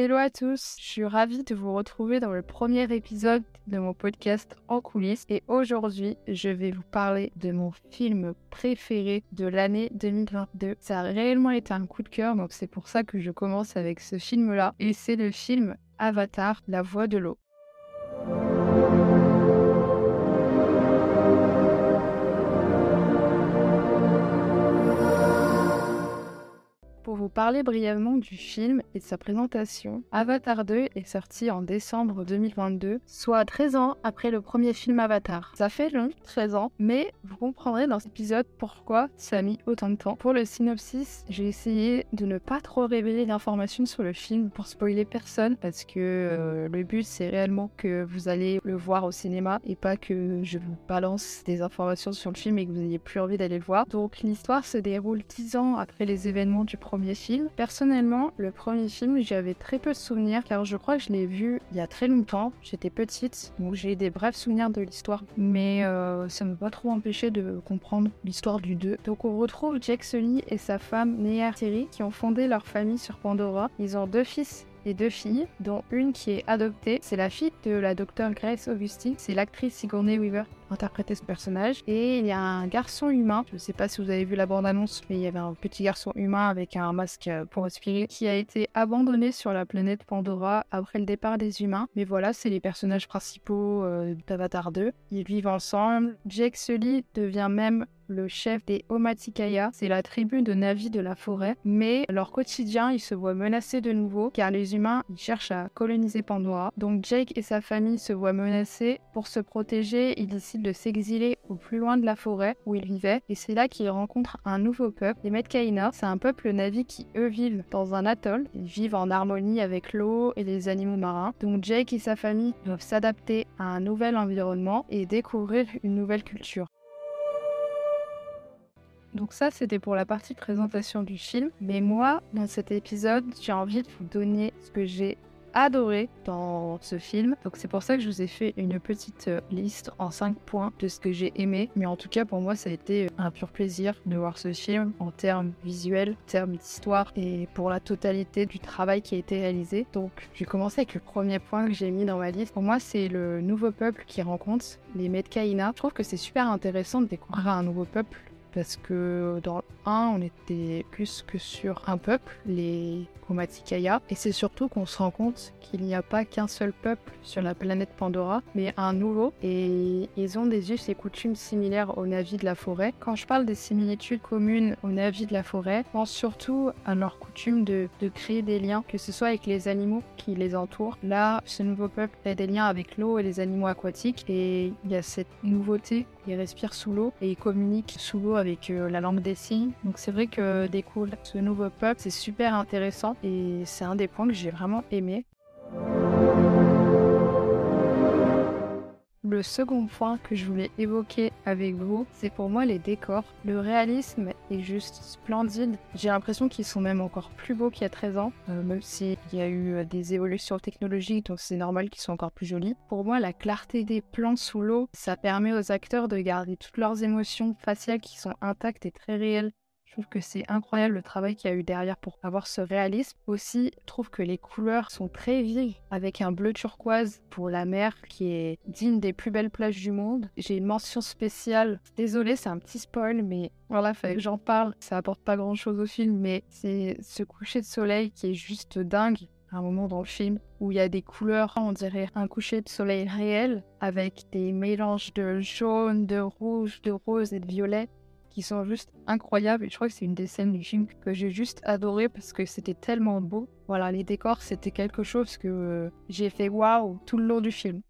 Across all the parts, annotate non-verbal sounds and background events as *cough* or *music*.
Hello à tous, je suis ravie de vous retrouver dans le premier épisode de mon podcast En coulisses et aujourd'hui je vais vous parler de mon film préféré de l'année 2022. Ça a réellement été un coup de cœur donc c'est pour ça que je commence avec ce film là et c'est le film Avatar, la voix de l'eau. Pour vous parler brièvement du film et de sa présentation, Avatar 2 est sorti en décembre 2022, soit 13 ans après le premier film Avatar. Ça fait long, 13 ans, mais vous comprendrez dans cet épisode pourquoi ça a mis autant de temps. Pour le synopsis, j'ai essayé de ne pas trop révéler d'informations sur le film pour spoiler personne, parce que euh, le but c'est réellement que vous allez le voir au cinéma et pas que je vous balance des informations sur le film et que vous n'ayez plus envie d'aller le voir. Donc l'histoire se déroule 10 ans après les événements du premier film. Personnellement, le premier film, j'avais très peu de souvenirs car je crois que je l'ai vu il y a très longtemps. J'étais petite, donc j'ai des brefs souvenirs de l'histoire, mais euh, ça ne m'a pas trop empêché de comprendre l'histoire du 2. Donc on retrouve Jake Sully et sa femme Nea Thierry qui ont fondé leur famille sur Pandora. Ils ont deux fils et deux filles, dont une qui est adoptée. C'est la fille de la docteure Grace Augustine. C'est l'actrice Sigourney Weaver qui interprétait ce personnage. Et il y a un garçon humain. Je ne sais pas si vous avez vu la bande-annonce, mais il y avait un petit garçon humain avec un masque pour respirer qui a été abandonné sur la planète Pandora après le départ des humains. Mais voilà, c'est les personnages principaux euh, d'Avatar 2. Ils vivent ensemble. Jake Sully devient même le chef des Omatikaya, c'est la tribu de Navi de la forêt, mais leur quotidien, ils se voient menacés de nouveau car les humains, ils cherchent à coloniser Pandora. Donc Jake et sa famille se voient menacés. Pour se protéger, ils décident de s'exiler au plus loin de la forêt où ils vivaient et c'est là qu'ils rencontrent un nouveau peuple, les Metkaina. C'est un peuple Navi qui eux vivent dans un atoll. Ils vivent en harmonie avec l'eau et les animaux marins. Donc Jake et sa famille doivent s'adapter à un nouvel environnement et découvrir une nouvelle culture. Donc ça, c'était pour la partie présentation du film. Mais moi, dans cet épisode, j'ai envie de vous donner ce que j'ai adoré dans ce film. Donc c'est pour ça que je vous ai fait une petite euh, liste en 5 points de ce que j'ai aimé. Mais en tout cas pour moi ça a été euh, un pur plaisir de voir ce film en termes visuels, en termes d'histoire et pour la totalité du travail qui a été réalisé. Donc je vais commencer avec le premier point que j'ai mis dans ma liste. Pour moi c'est le nouveau peuple qui rencontre, les Medcaïna. Je trouve que c'est super intéressant de découvrir un nouveau peuple parce que dans le 1, on était plus que sur un peuple, les Komatikaya, et c'est surtout qu'on se rend compte qu'il n'y a pas qu'un seul peuple sur la planète Pandora, mais un nouveau, et ils ont des us et coutumes similaires aux navis de la forêt. Quand je parle des similitudes communes aux navis de la forêt, je pense surtout à leur coutume de créer des liens, que ce soit avec les animaux qui les entourent. Là, ce nouveau peuple a des liens avec l'eau et les animaux aquatiques, et il y a cette nouveauté, ils respirent sous l'eau et ils communiquent sous l'eau avec euh, la langue des signes. Donc c'est vrai que découvrir ce nouveau peuple, c'est super intéressant et c'est un des points que j'ai vraiment aimé. Le second point que je voulais évoquer avec vous, c'est pour moi les décors. Le réalisme est juste splendide. J'ai l'impression qu'ils sont même encore plus beaux qu'il y a 13 ans, euh, même s'il y a eu euh, des évolutions technologiques, donc c'est normal qu'ils soient encore plus jolis. Pour moi, la clarté des plans sous l'eau, ça permet aux acteurs de garder toutes leurs émotions faciales qui sont intactes et très réelles. Je trouve que c'est incroyable le travail qu'il y a eu derrière pour avoir ce réalisme. Aussi, je trouve que les couleurs sont très vives, avec un bleu turquoise pour la mer qui est digne des plus belles plages du monde. J'ai une mention spéciale. Désolée, c'est un petit spoil, mais voilà, fallait que j'en parle. Ça apporte pas grand chose au film, mais c'est ce coucher de soleil qui est juste dingue un moment dans le film où il y a des couleurs, on dirait un coucher de soleil réel avec des mélanges de jaune, de rouge, de rose et de violet qui sont juste incroyables. Et je crois que c'est une des scènes du film que j'ai juste adoré parce que c'était tellement beau. Voilà, les décors, c'était quelque chose que euh, j'ai fait waouh tout le long du film.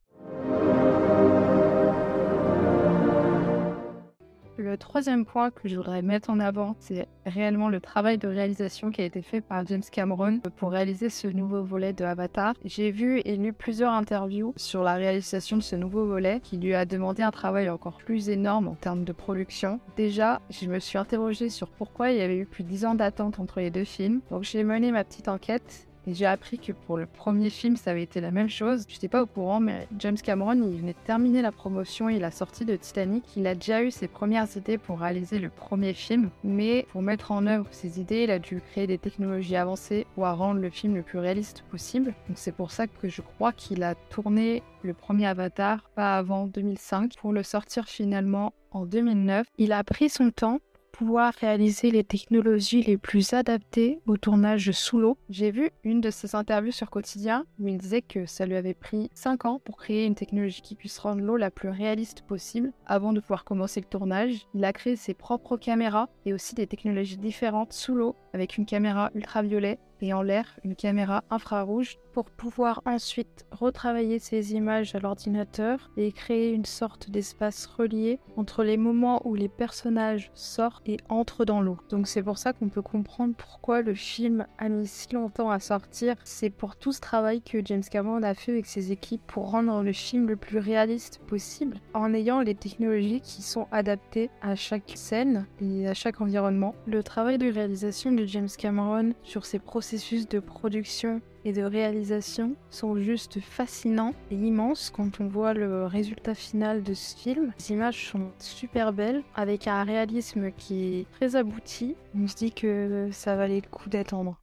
Le troisième point que je voudrais mettre en avant, c'est réellement le travail de réalisation qui a été fait par James Cameron pour réaliser ce nouveau volet de Avatar. J'ai vu et lu plusieurs interviews sur la réalisation de ce nouveau volet qui lui a demandé un travail encore plus énorme en termes de production. Déjà, je me suis interrogée sur pourquoi il y avait eu plus de 10 ans d'attente entre les deux films. Donc j'ai mené ma petite enquête j'ai appris que pour le premier film, ça avait été la même chose. Je n'étais pas au courant, mais James Cameron, il venait de terminer la promotion et la sortie de Titanic. Il a déjà eu ses premières idées pour réaliser le premier film, mais pour mettre en œuvre ses idées, il a dû créer des technologies avancées ou à rendre le film le plus réaliste possible. Donc c'est pour ça que je crois qu'il a tourné le premier Avatar pas avant 2005 pour le sortir finalement en 2009. Il a pris son temps pouvoir réaliser les technologies les plus adaptées au tournage sous l'eau. J'ai vu une de ses interviews sur Quotidien où il disait que ça lui avait pris 5 ans pour créer une technologie qui puisse rendre l'eau la plus réaliste possible avant de pouvoir commencer le tournage. Il a créé ses propres caméras et aussi des technologies différentes sous l'eau avec une caméra ultraviolet et en l'air une caméra infrarouge pour pouvoir ensuite retravailler ces images à l'ordinateur et créer une sorte d'espace relié entre les moments où les personnages sortent et entrent dans l'eau. Donc c'est pour ça qu'on peut comprendre pourquoi le film a mis si longtemps à sortir. C'est pour tout ce travail que James Cameron a fait avec ses équipes pour rendre le film le plus réaliste possible en ayant les technologies qui sont adaptées à chaque scène et à chaque environnement. Le travail de réalisation James Cameron sur ses processus de production et de réalisation sont juste fascinants et immenses quand on voit le résultat final de ce film. Les images sont super belles avec un réalisme qui est très abouti. On se dit que ça valait le coup d'attendre.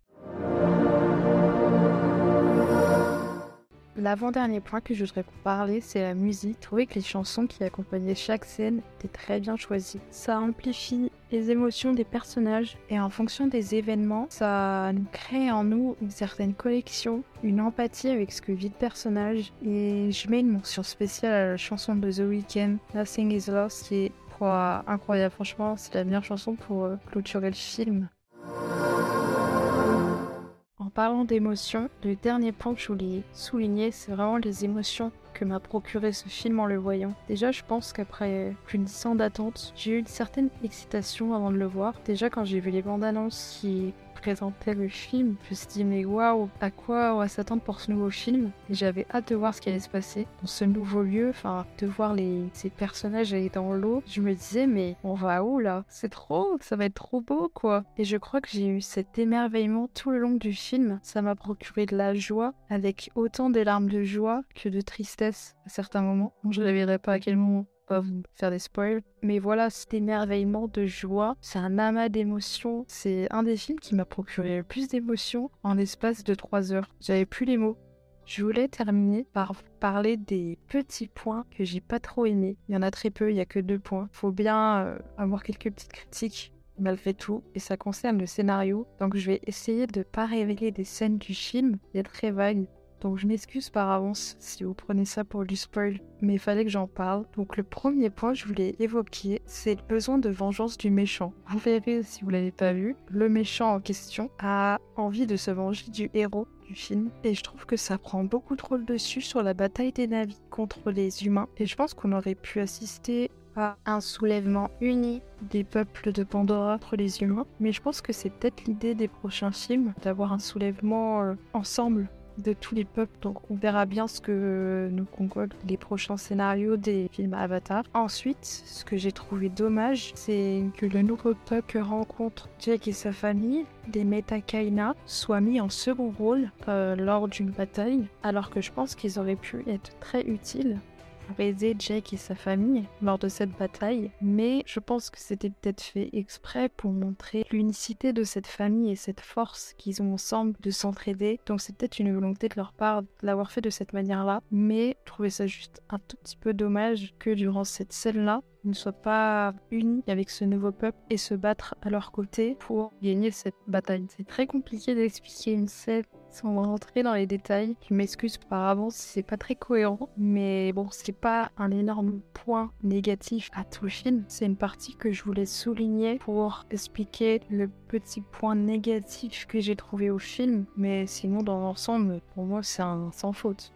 L'avant-dernier point que je voudrais vous parler, c'est la musique. Je trouvais que les chansons qui accompagnaient chaque scène étaient très bien choisies. Ça amplifie les émotions des personnages et en fonction des événements, ça nous crée en nous une certaine collection, une empathie avec ce que vit le personnage. Et je mets une mention spéciale à la chanson de The Weeknd, Nothing is Lost, qui est incroyable. Franchement, c'est la meilleure chanson pour euh, clôturer le film. Parlant d'émotions, le dernier point que je voulais souligner, c'est vraiment les émotions que m'a procuré ce film en le voyant. Déjà, je pense qu'après plus de 10 ans d'attente, j'ai eu une certaine excitation avant de le voir. Déjà, quand j'ai vu les bandes annonces qui présentait le film, je me suis dit mais waouh, à quoi on va s'attendre pour ce nouveau film? Et j'avais hâte de voir ce qui allait se passer dans ce nouveau lieu, enfin de voir ces personnages aller dans l'eau. Je me disais mais on va où là? C'est trop, ça va être trop beau quoi. Et je crois que j'ai eu cet émerveillement tout le long du film. Ça m'a procuré de la joie avec autant des larmes de joie que de tristesse à certains moments. Je ne verrai pas à quel moment pas vous faire des spoils. Mais voilà, cet émerveillement de joie, c'est un amas d'émotions. C'est un des films qui m'a procuré le plus d'émotions en l'espace de 3 heures. J'avais plus les mots. Je voulais terminer par parler des petits points que j'ai pas trop aimés. Il y en a très peu, il y a que deux points. Faut bien euh, avoir quelques petites critiques malgré tout, et ça concerne le scénario. Donc je vais essayer de pas révéler des scènes du film, il est très vague. Donc je m'excuse par avance si vous prenez ça pour du spoil, mais il fallait que j'en parle. Donc le premier point que je voulais évoquer, c'est le besoin de vengeance du méchant. *laughs* Vous verrez si vous l'avez pas vu, le méchant en question a envie de se venger du héros du film et je trouve que ça prend beaucoup trop le dessus sur la bataille des navires contre les humains et je pense qu'on aurait pu assister à un soulèvement uni des peuples de Pandora contre les humains mais je pense que c'est peut-être l'idée des prochains films d'avoir un soulèvement euh, ensemble de tous les peuples. Donc on verra bien ce que nous concoctent les prochains scénarios des films Avatar. Ensuite, ce que j'ai trouvé dommage, c'est que le nouveau peuple rencontre Jake et sa famille, les Metakaina, soient mis en second rôle euh, lors d'une bataille, alors que je pense qu'ils auraient pu être très utiles pour aider Jake et sa famille lors de cette bataille, mais je pense que c'était peut-être fait exprès pour montrer l'unicité de cette famille et cette force qu'ils ont ensemble de s'entraider. Donc c'est peut-être une volonté de leur part de l'avoir fait de cette manière-là, mais je trouvais ça juste un tout petit peu dommage que durant cette scène-là, ne soient pas unis avec ce nouveau peuple et se battre à leur côté pour gagner cette bataille. C'est très compliqué d'expliquer une scène sans rentrer dans les détails. Je m'excuse par avance si c'est pas très cohérent, mais bon, c'est pas un énorme point négatif à tout le film. C'est une partie que je voulais souligner pour expliquer le petit point négatif que j'ai trouvé au film, mais sinon dans l'ensemble, pour moi, c'est un sans faute.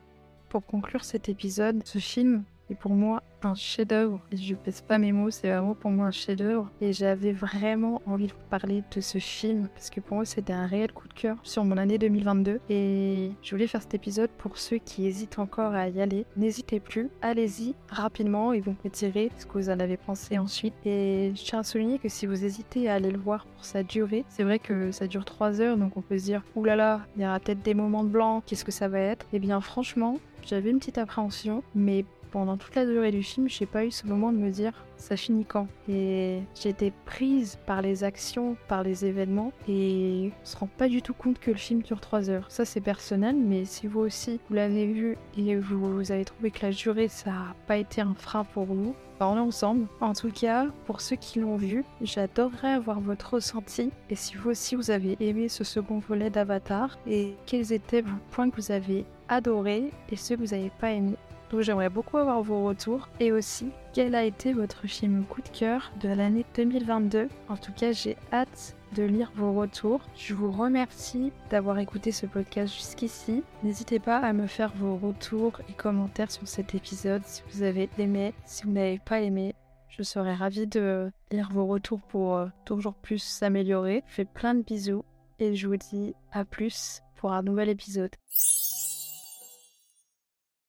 Pour conclure cet épisode, ce film est pour moi un chef-d'œuvre. Je pèse pas mes mots, c'est vraiment pour moi un chef-d'œuvre. Et j'avais vraiment envie de vous parler de ce film parce que pour moi c'était un réel coup de cœur sur mon année 2022. Et je voulais faire cet épisode pour ceux qui hésitent encore à y aller. N'hésitez plus, allez-y rapidement et vous me direz ce que vous en avez pensé ensuite. Et je tiens à souligner que si vous hésitez à aller le voir pour sa durée, c'est vrai que ça dure 3 heures donc on peut se dire oulala, il y aura peut-être des moments de blanc, qu'est-ce que ça va être? Et eh bien franchement, j'avais une petite appréhension, mais pendant toute la durée du film, j'ai pas eu ce moment de me dire ça finit quand? Et été prise par les actions, par les événements, et on se rend pas du tout compte que le film dure 3 heures. Ça c'est personnel, mais si vous aussi vous l'avez vu et vous, avez trouvé que la durée ça a pas été un frein pour vous, on est ensemble. En tout cas, pour ceux qui l'ont vu, j'adorerais avoir votre ressenti. Et si vous aussi vous avez aimé ce second volet d'Avatar, et quels étaient vos points que vous avez adorés et ceux que vous n'avez pas aimés? Donc j'aimerais beaucoup avoir vos retours et aussi quel a été votre film coup de cœur de l'année 2022. En tout cas, j'ai hâte de lire vos retours. Je vous remercie d'avoir écouté ce podcast jusqu'ici. N'hésitez pas à me faire vos retours et commentaires sur cet épisode si vous avez aimé, si vous n'avez pas aimé. Je serais ravie de lire vos retours pour euh, toujours plus s'améliorer. Je fais plein de bisous et je vous dis à plus pour un nouvel épisode.